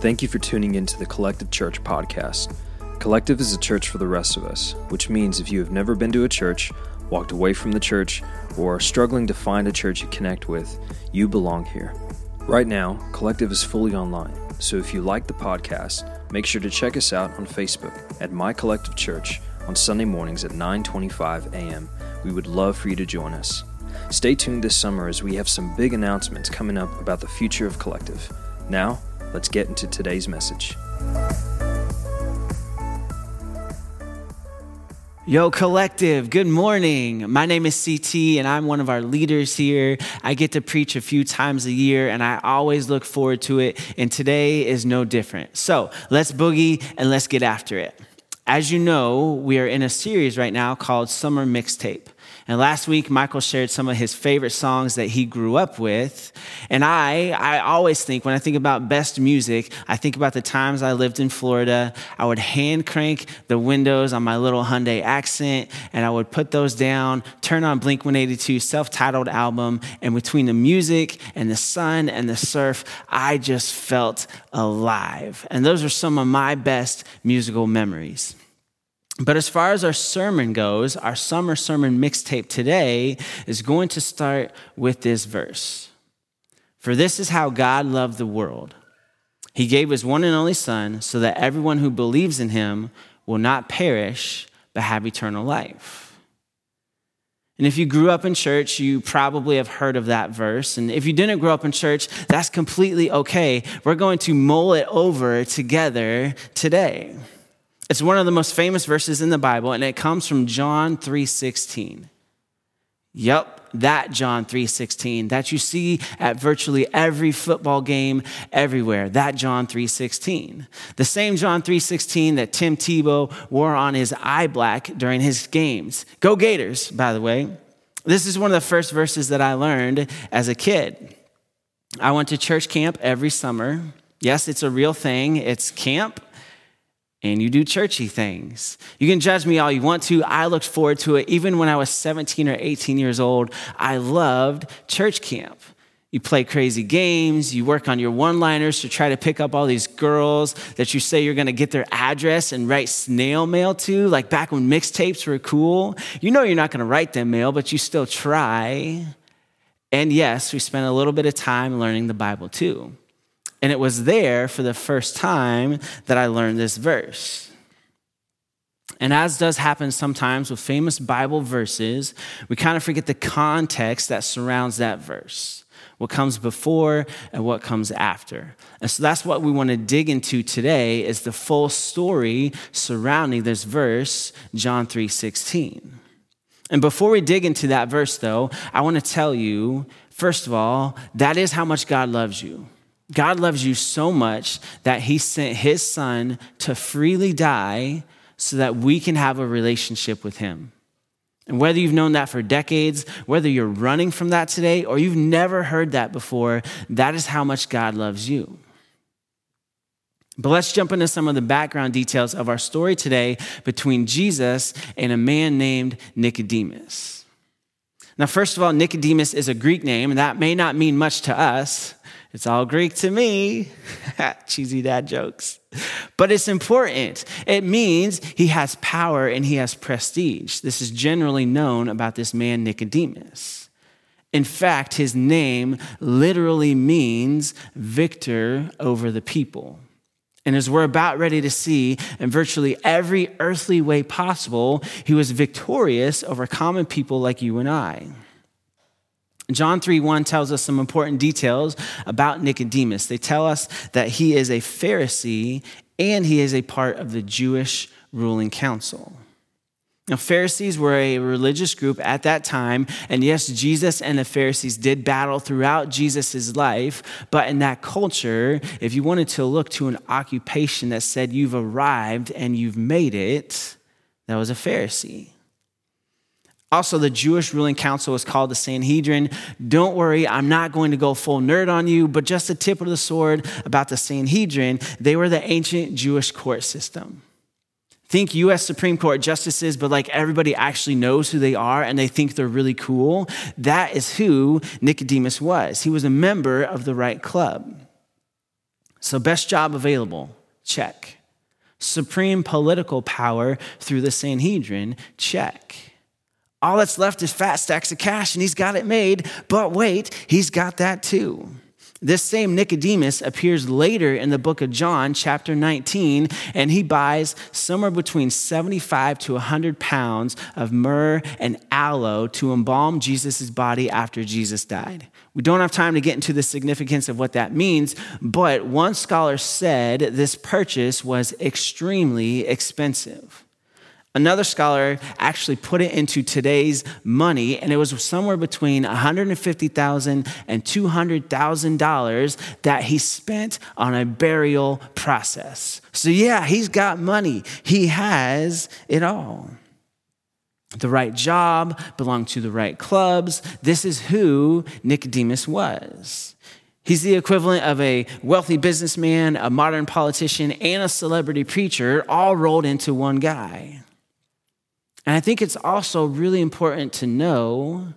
Thank you for tuning in to the Collective Church podcast. Collective is a church for the rest of us, which means if you have never been to a church, walked away from the church, or are struggling to find a church you connect with, you belong here. Right now, Collective is fully online, so if you like the podcast, make sure to check us out on Facebook at My Collective Church on Sunday mornings at 9:25 a.m. We would love for you to join us. Stay tuned this summer as we have some big announcements coming up about the future of Collective. Now, let's get into today's message. Yo, collective, good morning. My name is CT, and I'm one of our leaders here. I get to preach a few times a year, and I always look forward to it. And today is no different. So let's boogie and let's get after it. As you know, we are in a series right now called Summer Mixtape. And last week, Michael shared some of his favorite songs that he grew up with. And I, I always think, when I think about best music, I think about the times I lived in Florida. I would hand crank the windows on my little Hyundai Accent, and I would put those down, turn on Blink 182 self titled album. And between the music and the sun and the surf, I just felt alive. And those are some of my best musical memories. But as far as our sermon goes, our summer sermon mixtape today is going to start with this verse. For this is how God loved the world. He gave his one and only Son so that everyone who believes in him will not perish but have eternal life. And if you grew up in church, you probably have heard of that verse. And if you didn't grow up in church, that's completely okay. We're going to mull it over together today. It's one of the most famous verses in the Bible, and it comes from John 3:16. Yep, that John 3:16 that you see at virtually every football game everywhere. That John 3:16. The same John 3:16 that Tim Tebow wore on his eye black during his games. Go Gators, by the way. This is one of the first verses that I learned as a kid. I went to church camp every summer. Yes, it's a real thing. It's camp and you do churchy things. You can judge me all you want to. I looked forward to it. Even when I was 17 or 18 years old, I loved church camp. You play crazy games, you work on your one liners to try to pick up all these girls that you say you're gonna get their address and write snail mail to, like back when mixtapes were cool. You know you're not gonna write them mail, but you still try. And yes, we spent a little bit of time learning the Bible too. And it was there for the first time that I learned this verse. And as does happen sometimes with famous Bible verses, we kind of forget the context that surrounds that verse what comes before and what comes after. And so that's what we want to dig into today is the full story surrounding this verse, John 3:16. And before we dig into that verse though, I want to tell you, first of all, that is how much God loves you. God loves you so much that he sent his son to freely die so that we can have a relationship with him. And whether you've known that for decades, whether you're running from that today, or you've never heard that before, that is how much God loves you. But let's jump into some of the background details of our story today between Jesus and a man named Nicodemus. Now, first of all, Nicodemus is a Greek name, and that may not mean much to us. It's all Greek to me. Cheesy dad jokes. But it's important. It means he has power and he has prestige. This is generally known about this man, Nicodemus. In fact, his name literally means victor over the people. And as we're about ready to see, in virtually every earthly way possible, he was victorious over common people like you and I. John 3 1 tells us some important details about Nicodemus. They tell us that he is a Pharisee and he is a part of the Jewish ruling council. Now, Pharisees were a religious group at that time, and yes, Jesus and the Pharisees did battle throughout Jesus' life, but in that culture, if you wanted to look to an occupation that said you've arrived and you've made it, that was a Pharisee. Also, the Jewish ruling council was called the Sanhedrin. Don't worry, I'm not going to go full nerd on you, but just a tip of the sword about the Sanhedrin. They were the ancient Jewish court system. Think US Supreme Court justices, but like everybody actually knows who they are and they think they're really cool. That is who Nicodemus was. He was a member of the right club. So, best job available, check. Supreme political power through the Sanhedrin, check. All that's left is fat stacks of cash, and he's got it made. But wait, he's got that too. This same Nicodemus appears later in the book of John, chapter 19, and he buys somewhere between 75 to 100 pounds of myrrh and aloe to embalm Jesus' body after Jesus died. We don't have time to get into the significance of what that means, but one scholar said this purchase was extremely expensive. Another scholar actually put it into today's money, and it was somewhere between $150,000 and $200,000 that he spent on a burial process. So, yeah, he's got money, he has it all. The right job, belonged to the right clubs. This is who Nicodemus was. He's the equivalent of a wealthy businessman, a modern politician, and a celebrity preacher all rolled into one guy. And I think it's also really important to know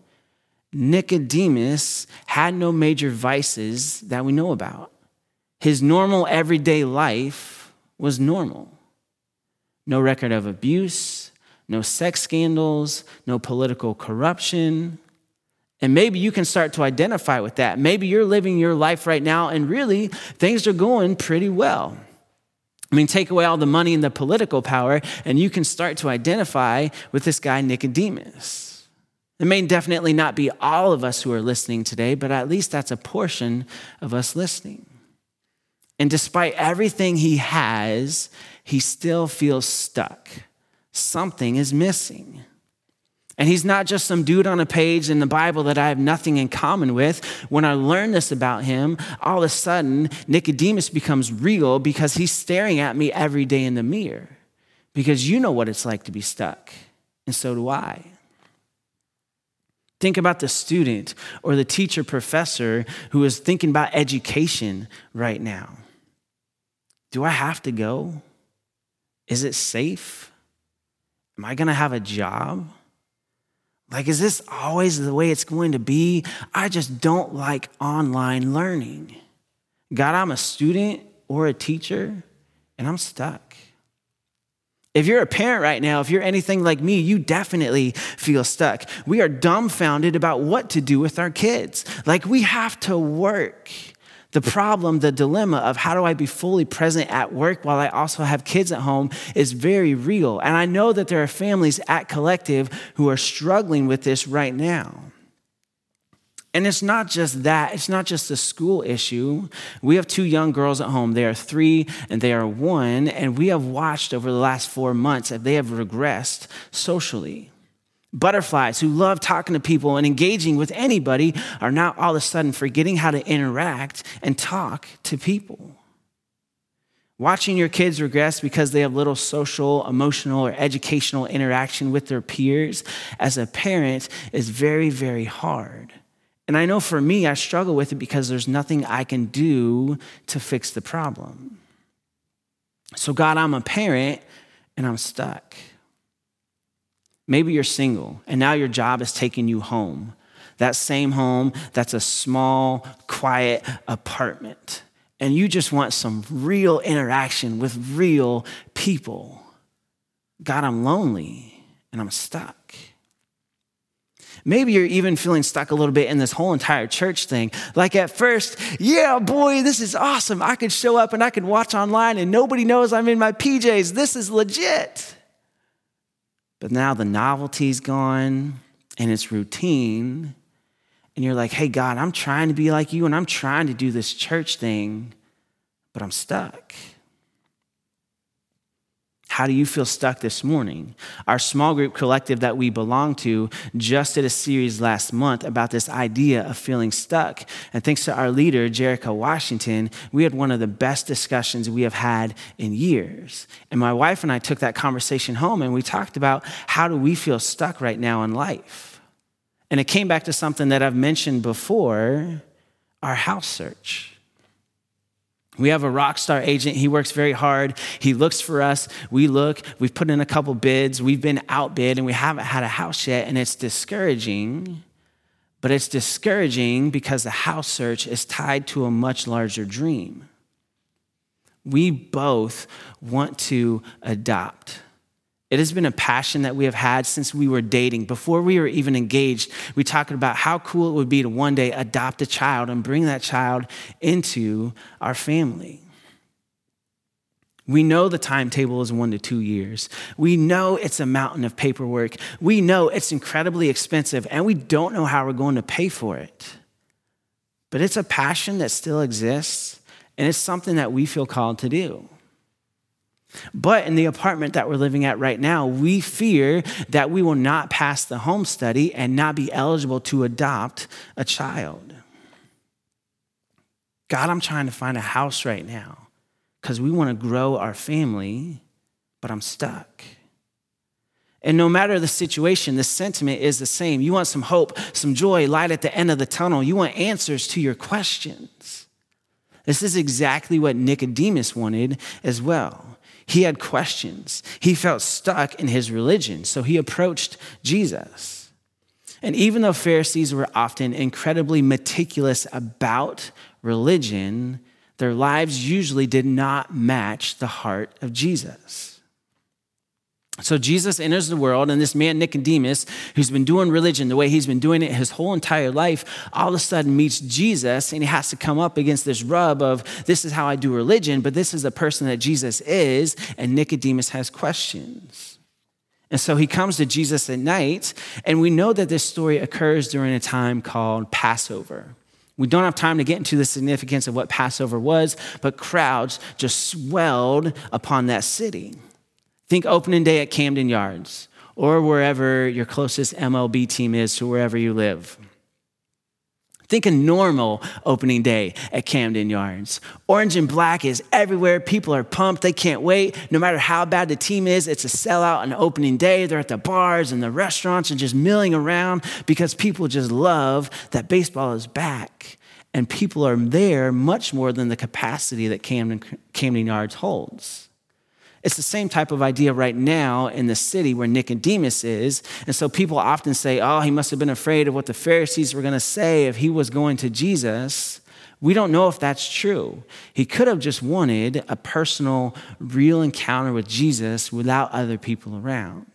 Nicodemus had no major vices that we know about. His normal everyday life was normal. No record of abuse, no sex scandals, no political corruption. And maybe you can start to identify with that. Maybe you're living your life right now and really things are going pretty well. I mean, take away all the money and the political power, and you can start to identify with this guy, Nicodemus. It may definitely not be all of us who are listening today, but at least that's a portion of us listening. And despite everything he has, he still feels stuck. Something is missing. And he's not just some dude on a page in the Bible that I have nothing in common with. When I learn this about him, all of a sudden, Nicodemus becomes real because he's staring at me every day in the mirror. Because you know what it's like to be stuck, and so do I. Think about the student or the teacher professor who is thinking about education right now. Do I have to go? Is it safe? Am I going to have a job? Like, is this always the way it's going to be? I just don't like online learning. God, I'm a student or a teacher, and I'm stuck. If you're a parent right now, if you're anything like me, you definitely feel stuck. We are dumbfounded about what to do with our kids. Like, we have to work. The problem, the dilemma of how do I be fully present at work while I also have kids at home is very real. And I know that there are families at Collective who are struggling with this right now. And it's not just that, it's not just the school issue. We have two young girls at home. They are three and they are one. And we have watched over the last four months that they have regressed socially. Butterflies who love talking to people and engaging with anybody are now all of a sudden forgetting how to interact and talk to people. Watching your kids regress because they have little social, emotional, or educational interaction with their peers as a parent is very, very hard. And I know for me, I struggle with it because there's nothing I can do to fix the problem. So, God, I'm a parent and I'm stuck. Maybe you're single and now your job is taking you home. That same home that's a small, quiet apartment. And you just want some real interaction with real people. God, I'm lonely and I'm stuck. Maybe you're even feeling stuck a little bit in this whole entire church thing. Like at first, yeah, boy, this is awesome. I could show up and I could watch online and nobody knows I'm in my PJs. This is legit. But now the novelty's gone and it's routine. And you're like, hey, God, I'm trying to be like you and I'm trying to do this church thing, but I'm stuck. How do you feel stuck this morning? Our small group collective that we belong to just did a series last month about this idea of feeling stuck. And thanks to our leader, Jerica Washington, we had one of the best discussions we have had in years. And my wife and I took that conversation home and we talked about how do we feel stuck right now in life? And it came back to something that I've mentioned before our house search. We have a rock star agent. He works very hard. He looks for us. We look. We've put in a couple bids. We've been outbid and we haven't had a house yet. And it's discouraging. But it's discouraging because the house search is tied to a much larger dream. We both want to adopt. It has been a passion that we have had since we were dating. Before we were even engaged, we talked about how cool it would be to one day adopt a child and bring that child into our family. We know the timetable is one to two years. We know it's a mountain of paperwork. We know it's incredibly expensive, and we don't know how we're going to pay for it. But it's a passion that still exists, and it's something that we feel called to do. But in the apartment that we're living at right now, we fear that we will not pass the home study and not be eligible to adopt a child. God, I'm trying to find a house right now because we want to grow our family, but I'm stuck. And no matter the situation, the sentiment is the same. You want some hope, some joy, light at the end of the tunnel. You want answers to your questions. This is exactly what Nicodemus wanted as well. He had questions. He felt stuck in his religion, so he approached Jesus. And even though Pharisees were often incredibly meticulous about religion, their lives usually did not match the heart of Jesus. So Jesus enters the world, and this man, Nicodemus, who's been doing religion the way he's been doing it his whole entire life, all of a sudden meets Jesus, and he has to come up against this rub of this is how I do religion, but this is the person that Jesus is, and Nicodemus has questions. And so he comes to Jesus at night, and we know that this story occurs during a time called Passover. We don't have time to get into the significance of what Passover was, but crowds just swelled upon that city. Think opening day at Camden Yards or wherever your closest MLB team is to wherever you live. Think a normal opening day at Camden Yards. Orange and black is everywhere. People are pumped. They can't wait. No matter how bad the team is, it's a sellout on opening day. They're at the bars and the restaurants and just milling around because people just love that baseball is back. And people are there much more than the capacity that Camden, Camden Yards holds. It's the same type of idea right now in the city where Nicodemus is. And so people often say, oh, he must have been afraid of what the Pharisees were going to say if he was going to Jesus. We don't know if that's true. He could have just wanted a personal, real encounter with Jesus without other people around.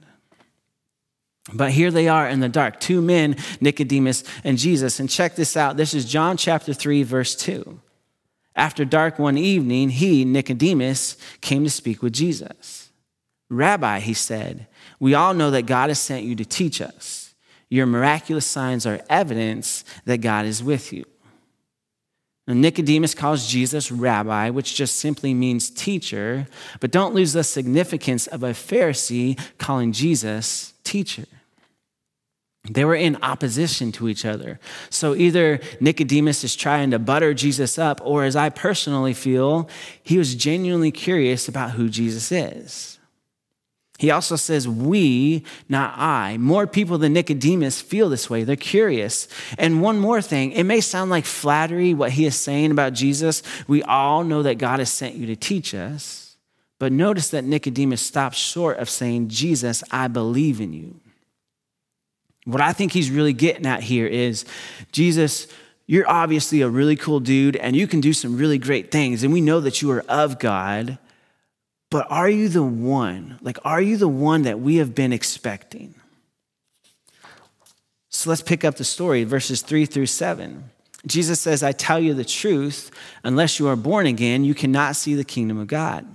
But here they are in the dark, two men, Nicodemus and Jesus. And check this out. This is John chapter 3, verse 2. After dark one evening, he, Nicodemus, came to speak with Jesus. Rabbi, he said, we all know that God has sent you to teach us. Your miraculous signs are evidence that God is with you. Now, Nicodemus calls Jesus rabbi, which just simply means teacher, but don't lose the significance of a Pharisee calling Jesus teacher. They were in opposition to each other. So either Nicodemus is trying to butter Jesus up, or as I personally feel, he was genuinely curious about who Jesus is. He also says, We, not I. More people than Nicodemus feel this way. They're curious. And one more thing it may sound like flattery what he is saying about Jesus. We all know that God has sent you to teach us. But notice that Nicodemus stops short of saying, Jesus, I believe in you. What I think he's really getting at here is Jesus, you're obviously a really cool dude and you can do some really great things. And we know that you are of God, but are you the one? Like, are you the one that we have been expecting? So let's pick up the story, verses three through seven. Jesus says, I tell you the truth, unless you are born again, you cannot see the kingdom of God.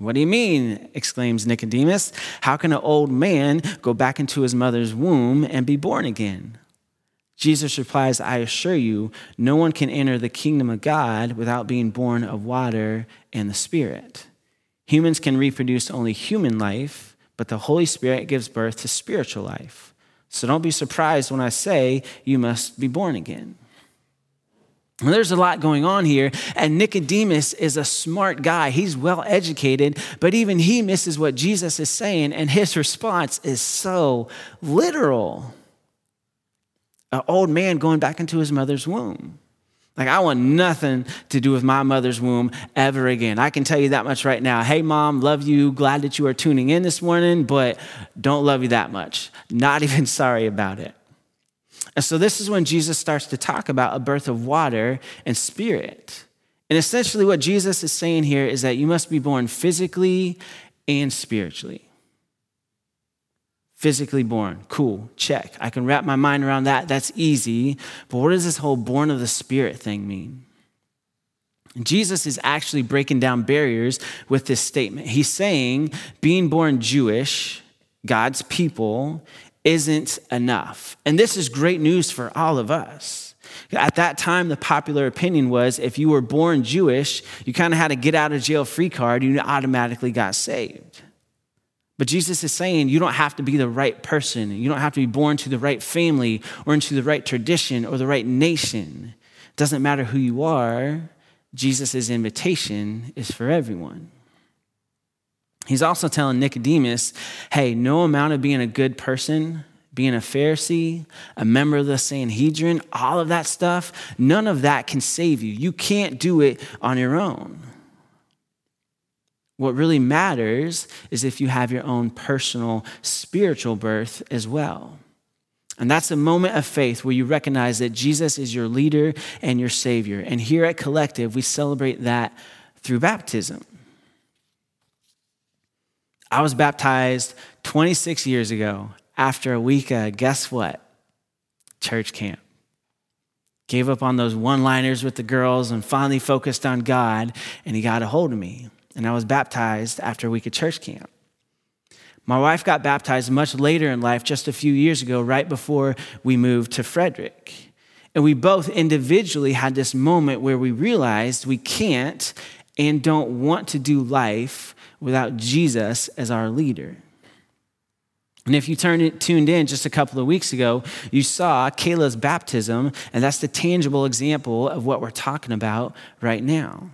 What do you mean? exclaims Nicodemus. How can an old man go back into his mother's womb and be born again? Jesus replies, I assure you, no one can enter the kingdom of God without being born of water and the Spirit. Humans can reproduce only human life, but the Holy Spirit gives birth to spiritual life. So don't be surprised when I say you must be born again. There's a lot going on here, and Nicodemus is a smart guy. He's well educated, but even he misses what Jesus is saying, and his response is so literal. An old man going back into his mother's womb. Like, I want nothing to do with my mother's womb ever again. I can tell you that much right now. Hey, mom, love you. Glad that you are tuning in this morning, but don't love you that much. Not even sorry about it. And so this is when Jesus starts to talk about a birth of water and spirit. And essentially, what Jesus is saying here is that you must be born physically and spiritually. Physically born, cool, check. I can wrap my mind around that. That's easy. But what does this whole born of the Spirit thing mean? Jesus is actually breaking down barriers with this statement. He's saying being born Jewish, God's people, isn't enough. And this is great news for all of us. At that time, the popular opinion was if you were born Jewish, you kind of had a get out of jail free card, you automatically got saved. But Jesus is saying you don't have to be the right person. You don't have to be born to the right family or into the right tradition or the right nation. It doesn't matter who you are, Jesus' invitation is for everyone. He's also telling Nicodemus, hey, no amount of being a good person, being a Pharisee, a member of the Sanhedrin, all of that stuff, none of that can save you. You can't do it on your own. What really matters is if you have your own personal spiritual birth as well. And that's a moment of faith where you recognize that Jesus is your leader and your Savior. And here at Collective, we celebrate that through baptism. I was baptized 26 years ago after a week of, guess what? Church camp. Gave up on those one liners with the girls and finally focused on God, and He got a hold of me. And I was baptized after a week of church camp. My wife got baptized much later in life, just a few years ago, right before we moved to Frederick. And we both individually had this moment where we realized we can't and don't want to do life without Jesus as our leader. And if you turned, tuned in just a couple of weeks ago, you saw Kayla's baptism, and that's the tangible example of what we're talking about right now.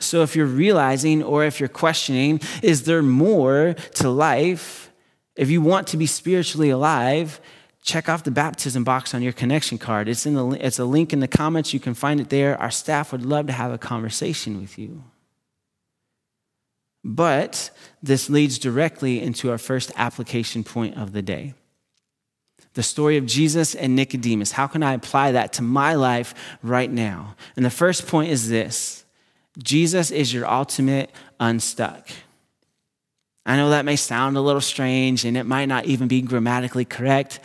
So if you're realizing or if you're questioning, is there more to life? If you want to be spiritually alive, check off the baptism box on your connection card. It's, in the, it's a link in the comments. You can find it there. Our staff would love to have a conversation with you. But this leads directly into our first application point of the day the story of Jesus and Nicodemus. How can I apply that to my life right now? And the first point is this Jesus is your ultimate unstuck. I know that may sound a little strange and it might not even be grammatically correct.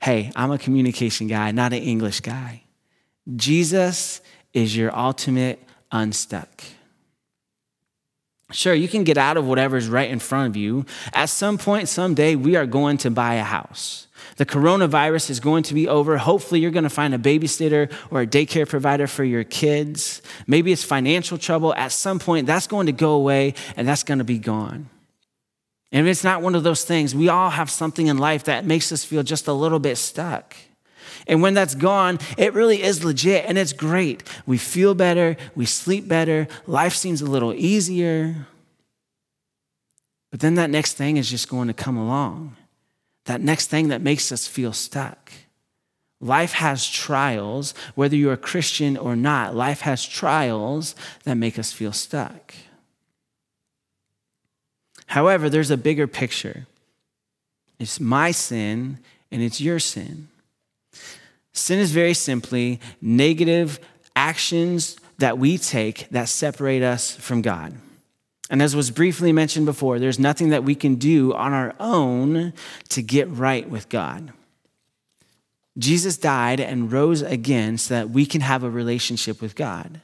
Hey, I'm a communication guy, not an English guy. Jesus is your ultimate unstuck. Sure, you can get out of whatever's right in front of you. At some point, someday, we are going to buy a house. The coronavirus is going to be over. Hopefully, you're going to find a babysitter or a daycare provider for your kids. Maybe it's financial trouble. At some point, that's going to go away and that's going to be gone. And if it's not one of those things, we all have something in life that makes us feel just a little bit stuck. And when that's gone, it really is legit and it's great. We feel better, we sleep better, life seems a little easier. But then that next thing is just going to come along. That next thing that makes us feel stuck. Life has trials, whether you're a Christian or not, life has trials that make us feel stuck. However, there's a bigger picture. It's my sin and it's your sin. Sin is very simply negative actions that we take that separate us from God. And as was briefly mentioned before, there's nothing that we can do on our own to get right with God. Jesus died and rose again so that we can have a relationship with God.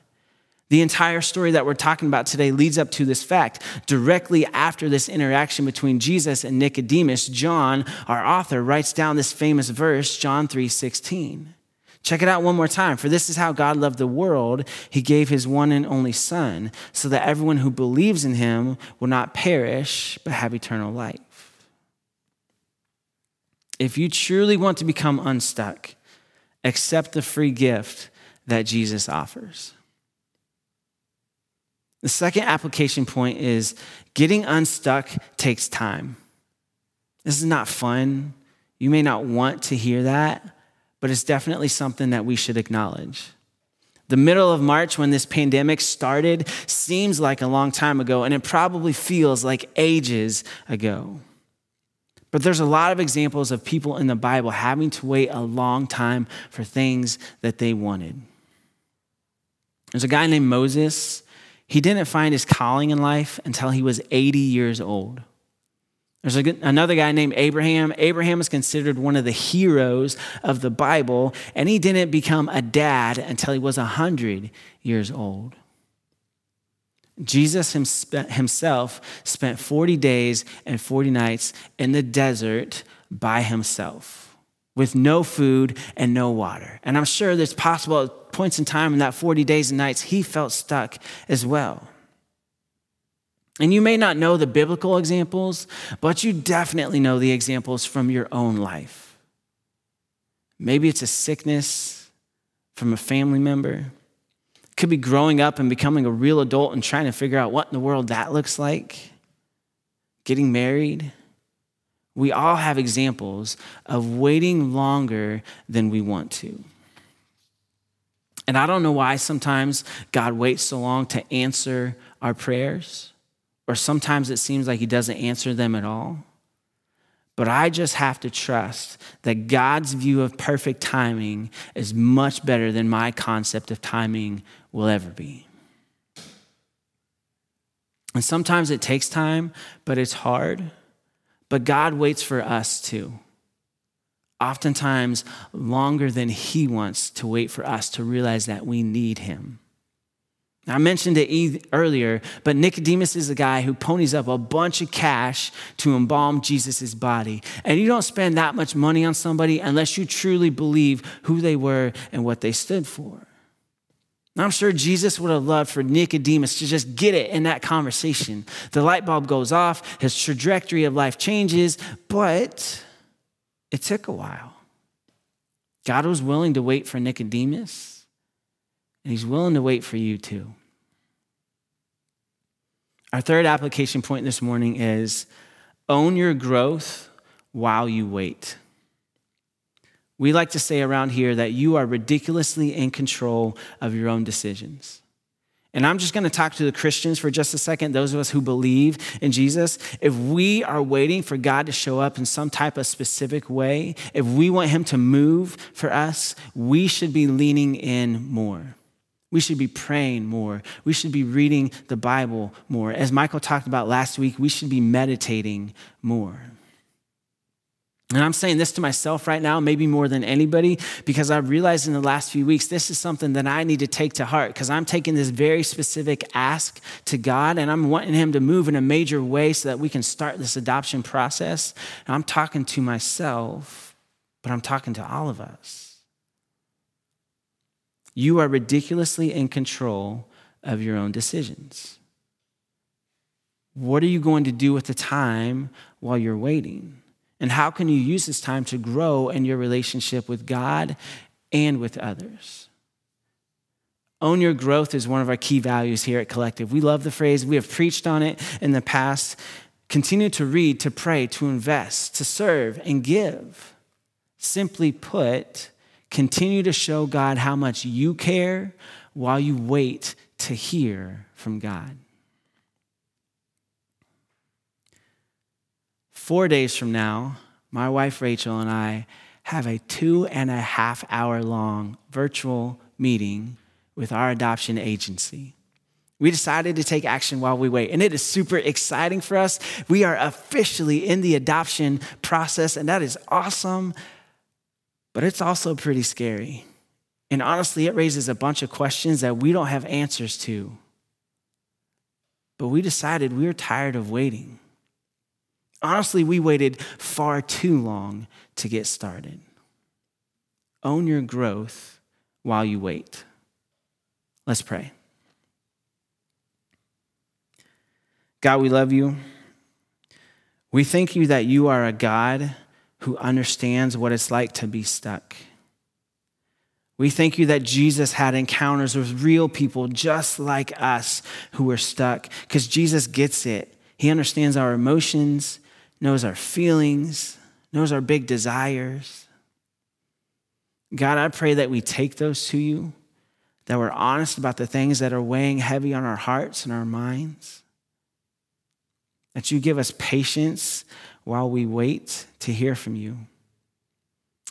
The entire story that we're talking about today leads up to this fact. Directly after this interaction between Jesus and Nicodemus, John, our author, writes down this famous verse, John 3:16. Check it out one more time. For this is how God loved the world. He gave his one and only Son, so that everyone who believes in him will not perish, but have eternal life. If you truly want to become unstuck, accept the free gift that Jesus offers. The second application point is getting unstuck takes time. This is not fun. You may not want to hear that, but it's definitely something that we should acknowledge. The middle of March, when this pandemic started, seems like a long time ago, and it probably feels like ages ago. But there's a lot of examples of people in the Bible having to wait a long time for things that they wanted. There's a guy named Moses. He didn't find his calling in life until he was 80 years old. There's another guy named Abraham. Abraham is considered one of the heroes of the Bible, and he didn't become a dad until he was 100 years old. Jesus himself spent 40 days and 40 nights in the desert by himself with no food and no water. And I'm sure there's possible points in time in that 40 days and nights he felt stuck as well. And you may not know the biblical examples, but you definitely know the examples from your own life. Maybe it's a sickness from a family member. It could be growing up and becoming a real adult and trying to figure out what in the world that looks like. Getting married. We all have examples of waiting longer than we want to. And I don't know why sometimes God waits so long to answer our prayers or sometimes it seems like he doesn't answer them at all. But I just have to trust that God's view of perfect timing is much better than my concept of timing will ever be. And sometimes it takes time, but it's hard. But God waits for us too. Oftentimes, longer than He wants to wait for us to realize that we need Him. I mentioned it earlier, but Nicodemus is a guy who ponies up a bunch of cash to embalm Jesus' body. And you don't spend that much money on somebody unless you truly believe who they were and what they stood for. I'm sure Jesus would have loved for Nicodemus to just get it in that conversation. The light bulb goes off, his trajectory of life changes, but it took a while. God was willing to wait for Nicodemus and He's willing to wait for you too. Our third application point this morning is own your growth while you wait. We like to say around here that you are ridiculously in control of your own decisions. And I'm just going to talk to the Christians for just a second, those of us who believe in Jesus. If we are waiting for God to show up in some type of specific way, if we want Him to move for us, we should be leaning in more. We should be praying more. We should be reading the Bible more. As Michael talked about last week, we should be meditating more. And I'm saying this to myself right now, maybe more than anybody, because I've realized in the last few weeks this is something that I need to take to heart because I'm taking this very specific ask to God and I'm wanting Him to move in a major way so that we can start this adoption process. And I'm talking to myself, but I'm talking to all of us. You are ridiculously in control of your own decisions. What are you going to do with the time while you're waiting? And how can you use this time to grow in your relationship with God and with others? Own your growth is one of our key values here at Collective. We love the phrase, we have preached on it in the past. Continue to read, to pray, to invest, to serve, and give. Simply put, Continue to show God how much you care while you wait to hear from God. Four days from now, my wife Rachel and I have a two and a half hour long virtual meeting with our adoption agency. We decided to take action while we wait, and it is super exciting for us. We are officially in the adoption process, and that is awesome but it's also pretty scary. And honestly, it raises a bunch of questions that we don't have answers to. But we decided we were tired of waiting. Honestly, we waited far too long to get started. Own your growth while you wait. Let's pray. God, we love you. We thank you that you are a God who understands what it's like to be stuck. We thank you that Jesus had encounters with real people just like us who were stuck because Jesus gets it. He understands our emotions, knows our feelings, knows our big desires. God, I pray that we take those to you, that we're honest about the things that are weighing heavy on our hearts and our minds, that you give us patience while we wait to hear from you.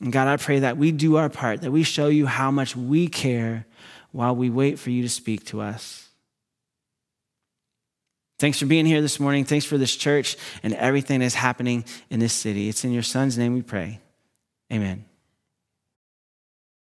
And God, I pray that we do our part, that we show you how much we care while we wait for you to speak to us. Thanks for being here this morning. Thanks for this church and everything that's happening in this city. It's in your son's name we pray. Amen.